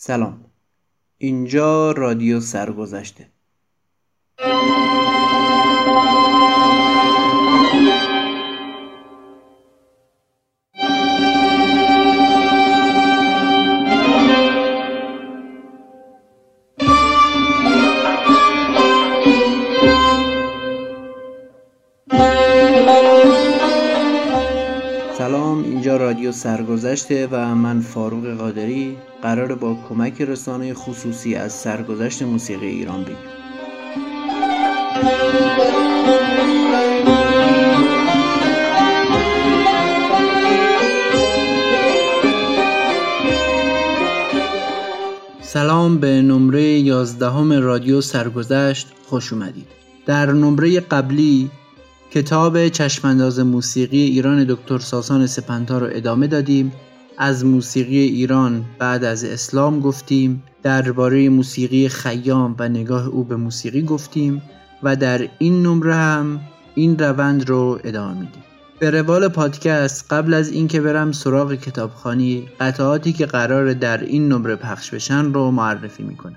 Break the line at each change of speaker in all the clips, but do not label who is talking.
سلام. اینجا رادیو سرگذشته. سرگذشته و من فاروق قادری قرار با کمک رسانه خصوصی از سرگذشت موسیقی ایران بگیم سلام به نمره یازدهم رادیو سرگذشت خوش اومدید. در نمره قبلی کتاب چشمانداز موسیقی ایران دکتر ساسان سپنتا رو ادامه دادیم. از موسیقی ایران بعد از اسلام گفتیم. درباره موسیقی خیام و نگاه او به موسیقی گفتیم و در این نمره هم این روند رو ادامه میدیم. به روال پادکست قبل از اینکه برم سراغ کتابخانی قطعاتی که قرار در این نمره پخش بشن رو معرفی می‌کنم.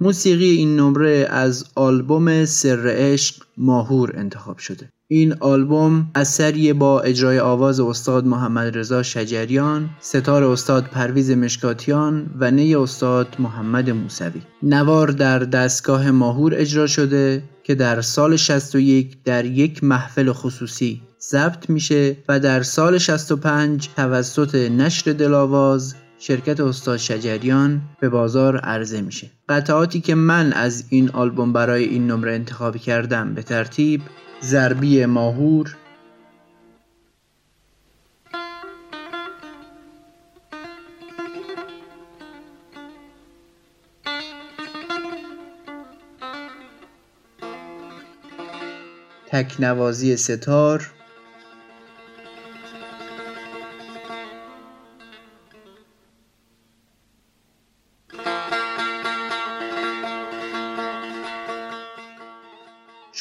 موسیقی این نمره از آلبوم سر عشق ماهور انتخاب شده این آلبوم اثری با اجرای آواز استاد محمد رضا شجریان، ستار استاد پرویز مشکاتیان و نی استاد محمد موسوی. نوار در دستگاه ماهور اجرا شده که در سال 61 در یک محفل خصوصی ضبط میشه و در سال 65 توسط نشر دلاواز شرکت استاد شجریان به بازار عرضه میشه. قطعاتی که من از این آلبوم برای این نمره انتخاب کردم به ترتیب ضربی ماهور تکنوازی ستار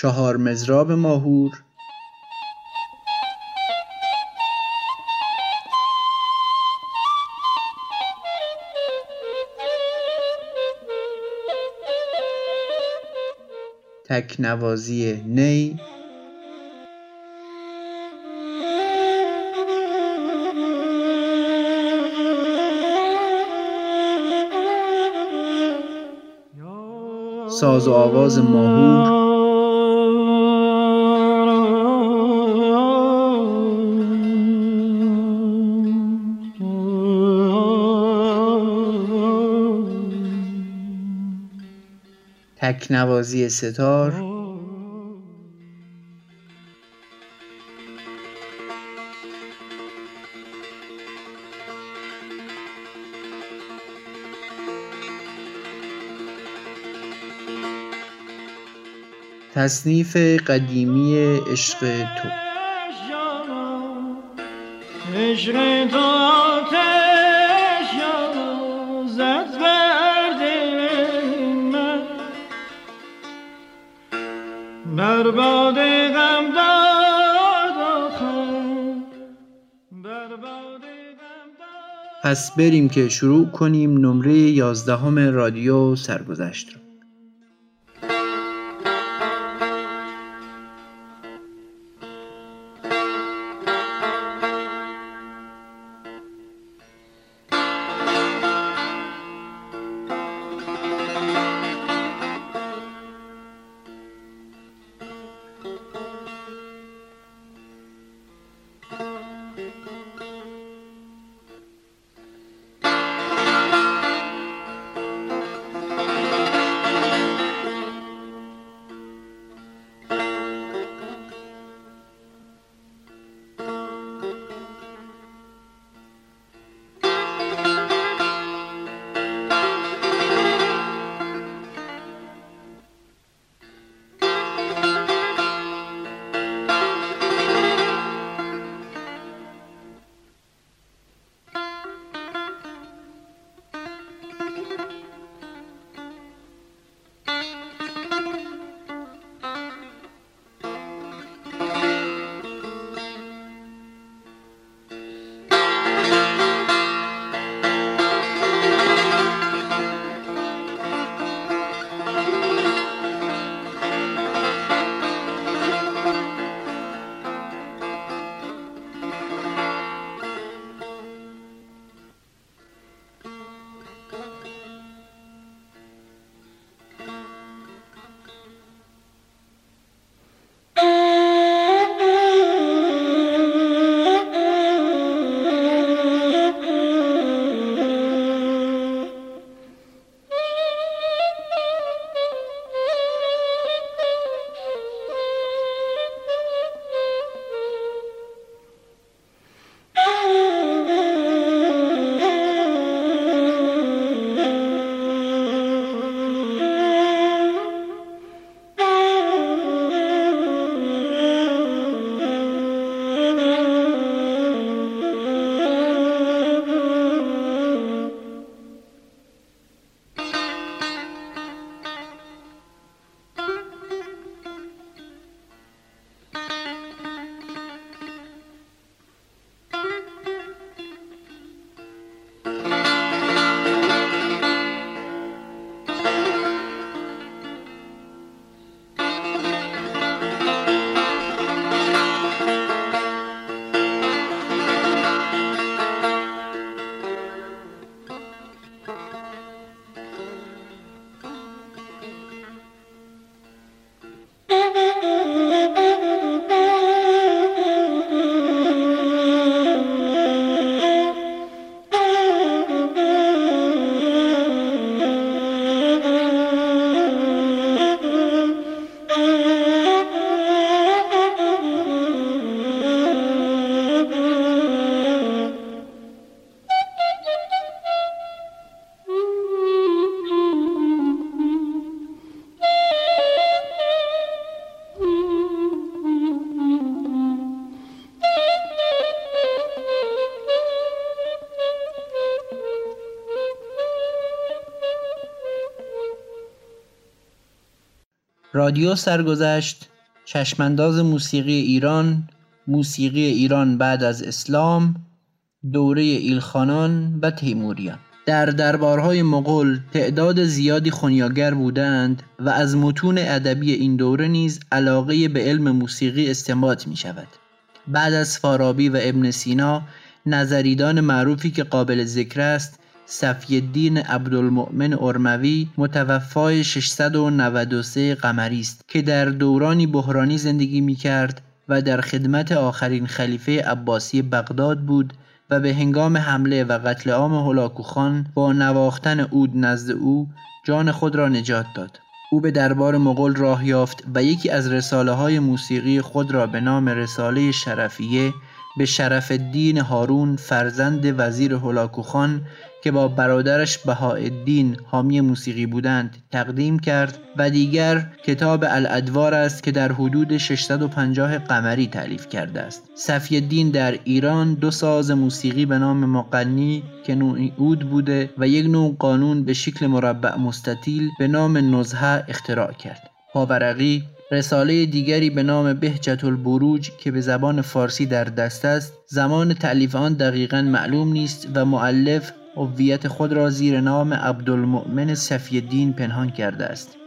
چهار مزراب ماهور. تکنوازی نی. ساز و آواز ماهور. تکنوازی ستار. تصنیف قدیمی عشق تو. عشق تو پس بریم که شروع کنیم نمره یازدهم رادیو سرگذشت رو. رادیو سرگذشت چشمانداز موسیقی ایران موسیقی ایران بعد از اسلام دوره ایلخانان و تیموریان در دربارهای مغول تعداد زیادی خونیاگر بودند و از متون ادبی این دوره نیز علاقه به علم موسیقی استنباط می شود. بعد از فارابی و ابن سینا نظریدان معروفی که قابل ذکر است صفی الدین عبدالمؤمن ارموی متوفای 693 قمری است که در دورانی بحرانی زندگی می کرد و در خدمت آخرین خلیفه عباسی بغداد بود و به هنگام حمله و قتل عام هلاکو خان با نواختن اود نزد او جان خود را نجات داد. او به دربار مغول راه یافت و یکی از رساله های موسیقی خود را به نام رساله شرفیه به شرف الدین هارون فرزند وزیر هلاکوخان که با برادرش بهاءالدین حامی موسیقی بودند تقدیم کرد و دیگر کتاب الادوار است که در حدود 650 قمری تعلیف کرده است. صفی الدین در ایران دو ساز موسیقی به نام مقنی که نوعی اود بوده و یک نوع قانون به شکل مربع مستطیل به نام نزهه اختراع کرد. پاورقی رساله دیگری به نام بهجت البروج که به زبان فارسی در دست است زمان تعلیف آن دقیقا معلوم نیست و معلف هویت خود را زیر نام عبدالمؤمن صفی پنهان کرده است.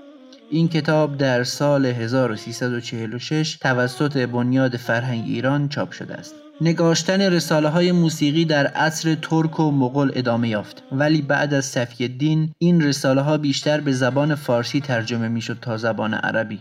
این کتاب در سال 1346 توسط بنیاد فرهنگ ایران چاپ شده است. نگاشتن رساله های موسیقی در عصر ترک و مغول ادامه یافت. ولی بعد از صفی این رساله ها بیشتر به زبان فارسی ترجمه می‌شد تا زبان عربی.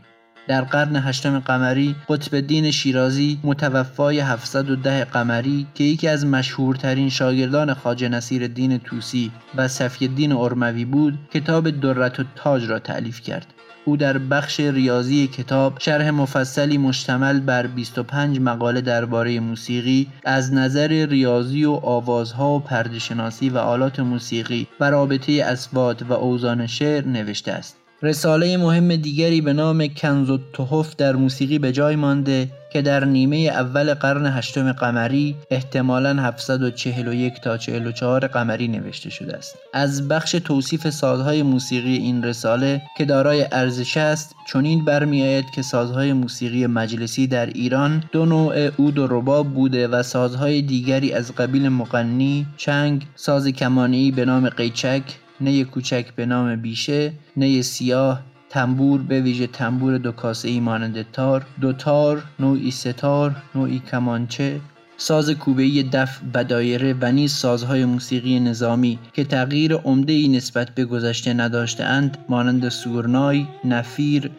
در قرن هشتم قمری قطب الدین شیرازی متوفای 710 قمری که یکی از مشهورترین شاگردان خاجه نصیر الدین توسی و صفی الدین ارموی بود کتاب درت و تاج را تعلیف کرد. او در بخش ریاضی کتاب شرح مفصلی مشتمل بر 25 مقاله درباره موسیقی از نظر ریاضی و آوازها و پردهشناسی و آلات موسیقی و رابطه اسوات و اوزان شعر نوشته است. رساله مهم دیگری به نام کنز و تحف در موسیقی به جای مانده که در نیمه اول قرن هشتم قمری احتمالا 741 تا 44 قمری نوشته شده است. از بخش توصیف سازهای موسیقی این رساله که دارای ارزش است چنین برمیآید که سازهای موسیقی مجلسی در ایران دو نوع اود و رباب بوده و سازهای دیگری از قبیل مقنی چنگ ساز کمانی به نام قیچک نی کوچک به نام بیشه نی سیاه تنبور به ویژه تنبور دو کاسه ای مانند تار دو تار نوعی ستار نوعی کمانچه ساز کوبه دف و دایره و نیز سازهای موسیقی نظامی که تغییر عمده ای نسبت به گذشته نداشته اند مانند سورنای، نفیر،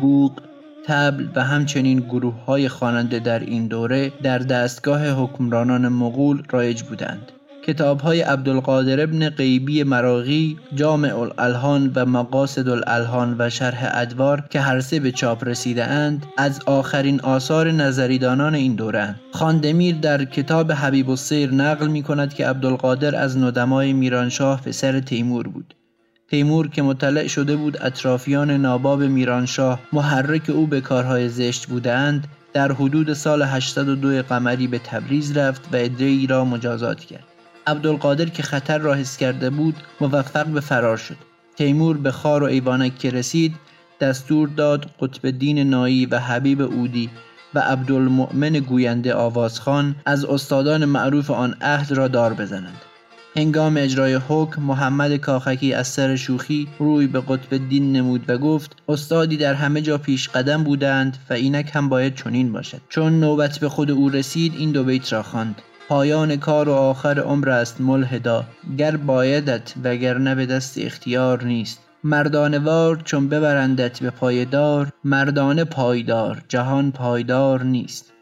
بوق، طبل و همچنین گروه های خواننده در این دوره در دستگاه حکمرانان مغول رایج بودند. کتاب های عبدالقادر ابن غیبی مراغی جامع الالحان و مقاصد الالحان و شرح ادوار که هر سه به چاپ رسیده اند از آخرین آثار نظریدانان این دورند خواندمیر در کتاب حبیب السیر نقل می کند که عبدالقادر از ندمای میرانشاه پسر تیمور بود. تیمور که مطلع شده بود اطرافیان ناباب میرانشاه محرک او به کارهای زشت بودند در حدود سال 802 قمری به تبریز رفت و ای را مجازات کرد. عبدالقادر که خطر را حس کرده بود موفق به فرار شد. تیمور به خار و ایوانک که رسید دستور داد قطب دین نایی و حبیب اودی و عبدالمؤمن گوینده آوازخان از استادان معروف آن عهد را دار بزنند. هنگام اجرای حکم محمد کاخکی از سر شوخی روی به قطب دین نمود و گفت استادی در همه جا پیش قدم بودند و اینک هم باید چنین باشد. چون نوبت به خود او رسید این دو بیت را خواند. پایان کار و آخر عمر است ملحدا گر بایدت وگرنه به دست اختیار نیست. مردانه وار چون ببرندت به پایدار مردانه پایدار جهان پایدار نیست.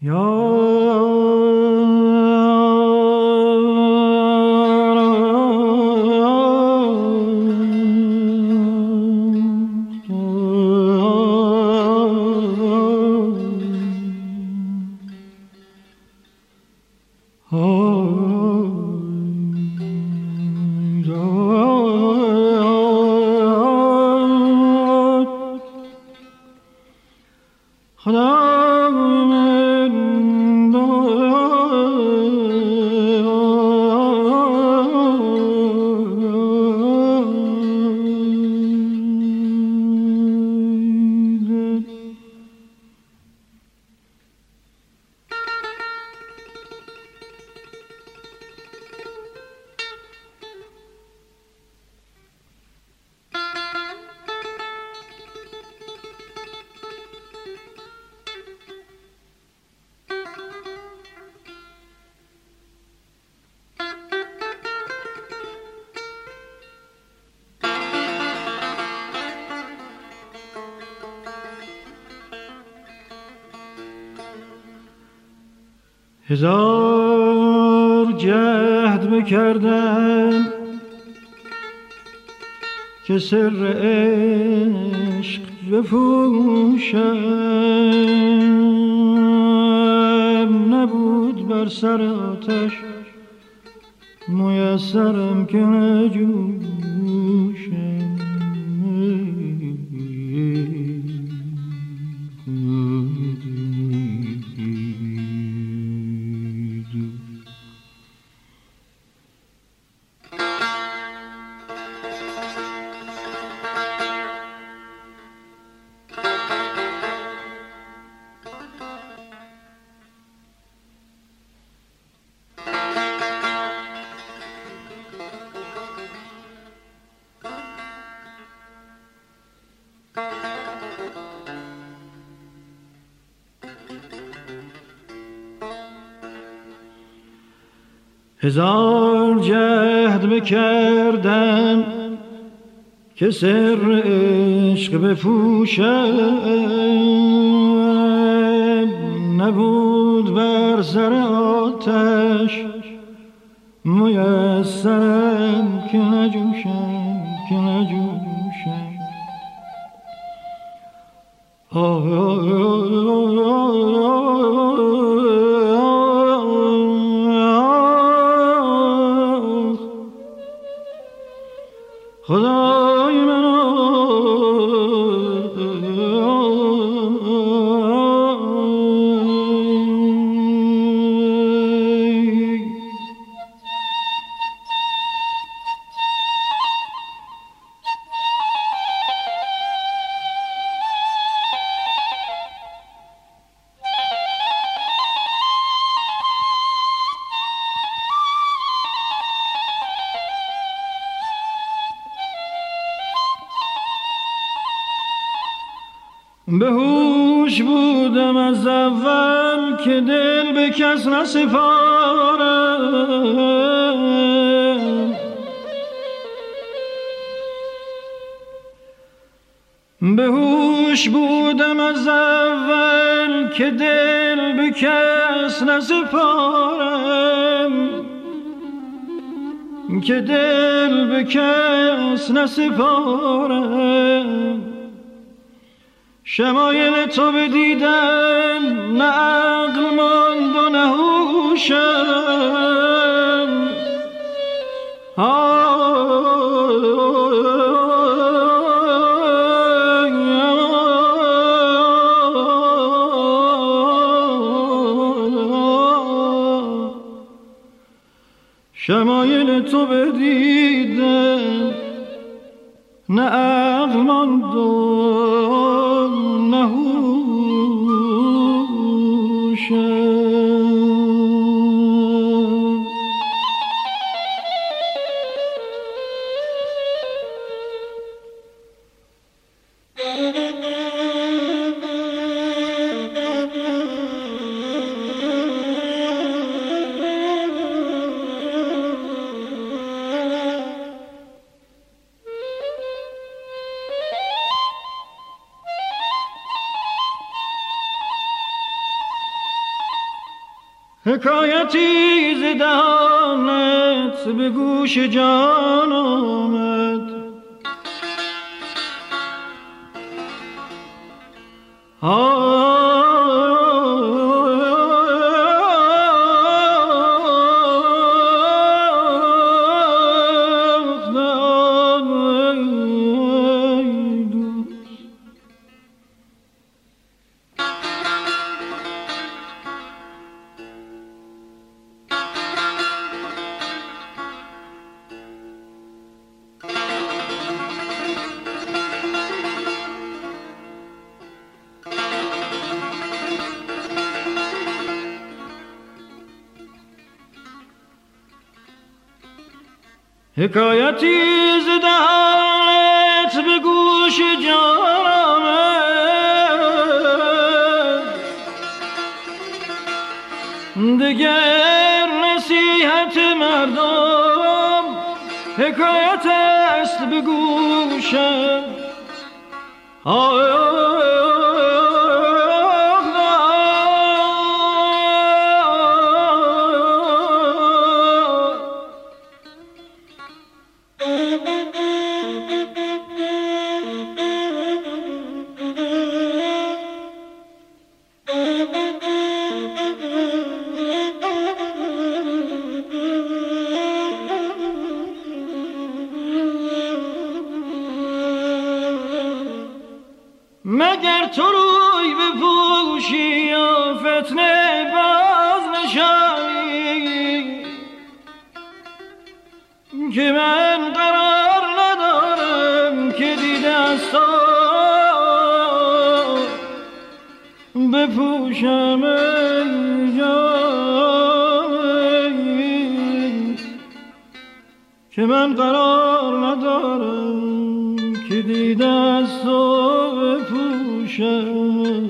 여 هزار جهد بکردم که سر عشق بفوشم نبود بر سر آتش میسرم که نجوشم هزار جهد بکردم که سر عشق بپوشم. نبود بر سر آتش میسرم که نجوشم. بودم از اول که دل به کس نسپارم. به هوش بودم از اول که دل به کس نسپارم. که دل به کس نسپارم. شمایل تو بدیدم نه عقل ماند و نه هوشم حکایتی ز دهانت به گوش جان حکایتی زدهانت به گوش جانم. دگر نصیحت مردم حکایت است به گوشم. مگر تو بپوشم که من قرار ندارم که دیده از تو مگر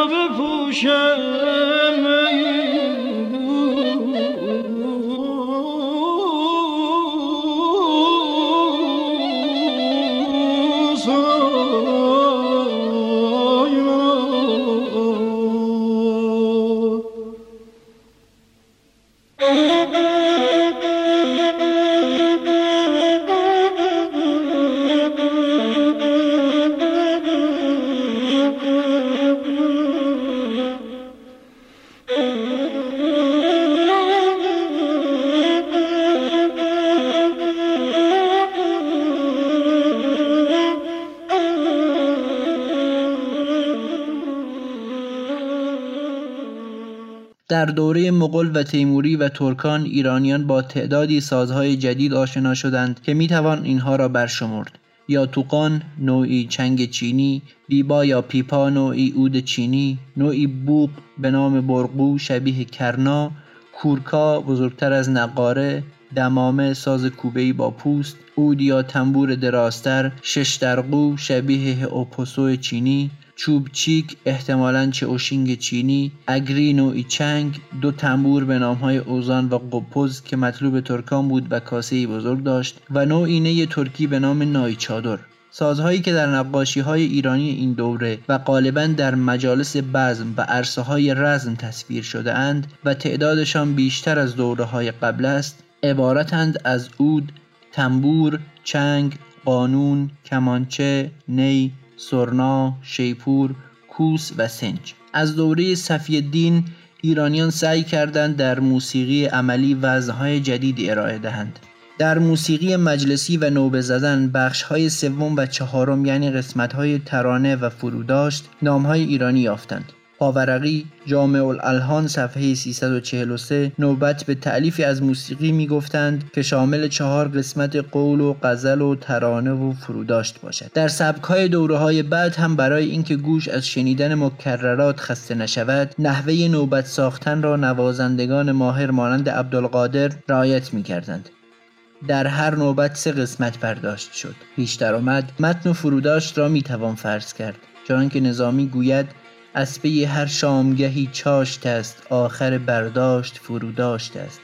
از
تیموری و ترکان ایرانیان با تعدادی سازهای جدید آشنا شدند که می‌توان اینها را برشمرد. یا توقان نوعی چنگ چینی بیبا یا پیپا نوعی عود چینی نوعی بوق به نام برقو شبیه کرنا کورکا بزرگتر از نقاره دمامه ساز کوبه‌ای با پوست عود یا تنبور دراستر شش درقو شبیه اوپوسو چینی چوب چیک احتمالاً اوشینگ چینی اگری نوعی چنگ دو تنبور به نامهای اوزان و قپوز که مطلوب ترکان بود و کاسه بزرگ داشت و نوعی نی ترکی به نام نای چادر. سازهایی که در نقاشی های ایرانی این دوره و غالبا در مجالس بزم و عرصه های رزم تصویر شده اند و تعدادشان بیشتر از دوره های قبل است عبارتند از عود، تنبور، چنگ، قانون، کمانچه، نی، سرنا، شیپور، کوس و سنج. از دوره صفی الدین ایرانیان سعی کردند در موسیقی عملی وزنهای جدیدی ارائه دهند. در موسیقی مجلسی و نوبه زدن بخش های سوم و چهارم یعنی قسمت های ترانه و فروداشت نام های ایرانی یافتند. پاورقی جامع الالحان صفحه 343 نوبت به تعلیفی از موسیقی می گفتند که شامل چهار قسمت قول و غزل و ترانه و فروداشت باشد. در سبکهای دوره های بعد هم برای اینکه گوش از شنیدن مکررات خسته نشود نحوه نوبت ساختن را نوازندگان ماهر مانند عبدالقادر رعایت می کردند در هر نوبت سه قسمت برداشت شد. پیشتر آمد متن و فروداشت را می توان فرض کرد. چنانکه نظامی گوید اسبه هر شامگهی چاشت است آخر برداشت فروداشت است.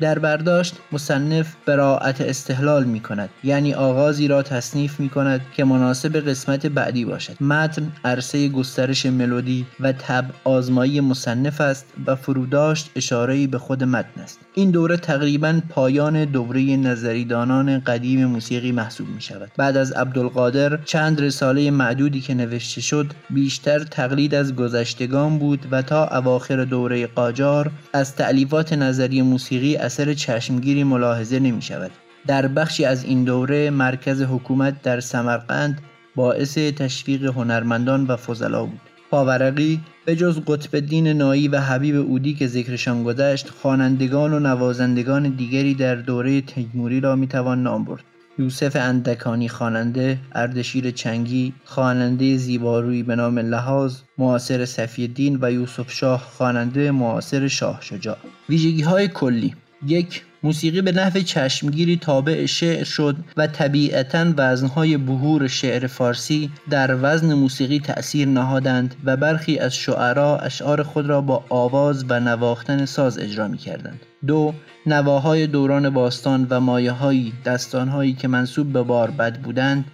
در برداشت مصنف براعت استحلال می کند یعنی آغازی را تصنیف می کند که مناسب قسمت بعدی باشد. متن عرصه گسترش ملودی و تب آزمایی مصنف است و فروداشت اشاره به خود متن است. این دوره تقریبا پایان دوره نظریدانان قدیم موسیقی محسوب می شود بعد از عبدالقادر چند رساله معدودی که نوشته شد بیشتر تقلید از گذشتگان بود و تا اواخر دوره قاجار از تعلیفات نظری موسیقی اثر چشمگیری ملاحظه نمی شود در بخشی از این دوره مرکز حکومت در سمرقند باعث تشویق هنرمندان و فضلا بود. پاورقی به جز قطب دین نایی و حبیب اودی که ذکرشان گذشت خوانندگان و نوازندگان دیگری در دوره تیموری را می‌توان نام برد. یوسف اندکانی خواننده اردشیر چنگی خواننده زیبارویی به نام لحاظ معاصر صفی دین و یوسف شاه خواننده معاصر شاه شجاع. ویژگی های کلی. یک موسیقی به نحو چشمگیری تابع شعر شد و طبیعتا وزنهای بهور شعر فارسی در وزن موسیقی تأثیر نهادند و برخی از شعرا اشعار خود را با آواز و نواختن ساز اجرا می کردند. دو نواهای دوران باستان و مایه دستانهایی که منصوب به باربد بودند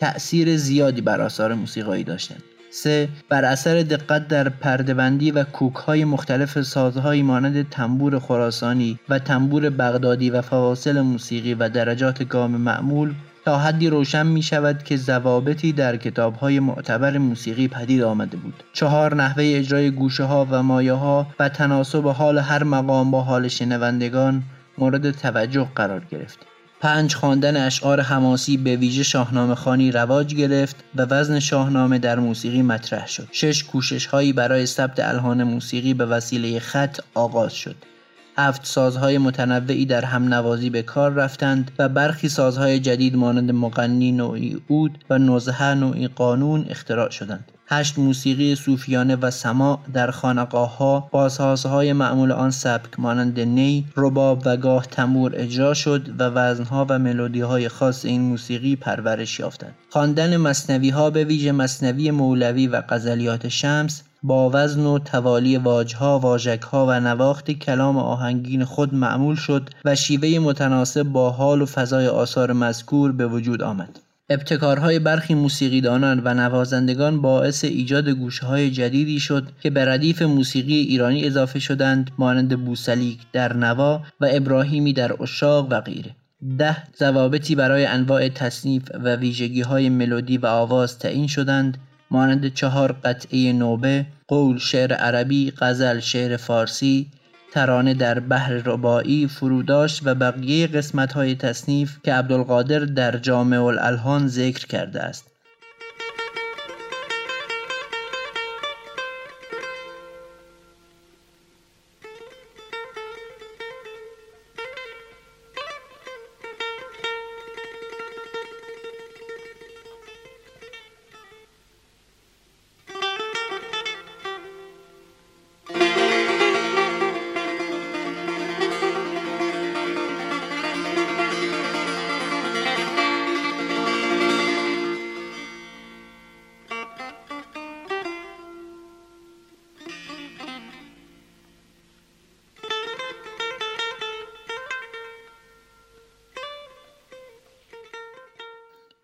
تأثیر زیادی بر آثار موسیقایی داشتند. 3. بر اثر دقت در پردهبندی و کوک های مختلف سازهایی مانند تنبور خراسانی و تنبور بغدادی و فواصل موسیقی و درجات گام معمول تا حدی روشن می شود که ضوابطی در کتاب های معتبر موسیقی پدید آمده بود. چهار نحوه اجرای گوشه ها و مایه ها و تناسب حال هر مقام با حال شنوندگان مورد توجه قرار گرفت. پنج خواندن اشعار حماسی به ویژه شاهنامه خانی رواج گرفت و وزن شاهنامه در موسیقی مطرح شد. شش کوشش هایی برای ثبت الهان موسیقی به وسیله خط آغاز شد. هفت سازهای متنوعی در هم نوازی به کار رفتند و برخی سازهای جدید مانند مغنی نوعی اود و نزهه نوعی قانون اختراع شدند. هشت موسیقی صوفیانه و سماع در خانقاه ها با سازهای معمول آن سبک مانند نی، رباب و گاه تمور اجرا شد و وزنها و ملودی های خاص این موسیقی پرورش یافتند. خواندن مصنوی ها به ویژه مصنوی مولوی و غزلیات شمس با وزن و توالی واجها، واژکها و نواخت کلام آهنگین خود معمول شد و شیوه متناسب با حال و فضای آثار مذکور به وجود آمد. ابتکارهای برخی موسیقیدانان و نوازندگان باعث ایجاد گوشه جدیدی شد که به ردیف موسیقی ایرانی اضافه شدند مانند بوسلیک در نوا و ابراهیمی در اشاق و غیره. ده ضوابطی برای انواع تصنیف و ویژگی های ملودی و آواز تعیین شدند مانند چهار قطعه نوبه، قول شعر عربی، غزل شعر فارسی، ترانه در بحر ربایی فروداشت و بقیه قسمت های تصنیف که عبدالقادر در جامع الالحان ذکر کرده است.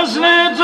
Wasn't it?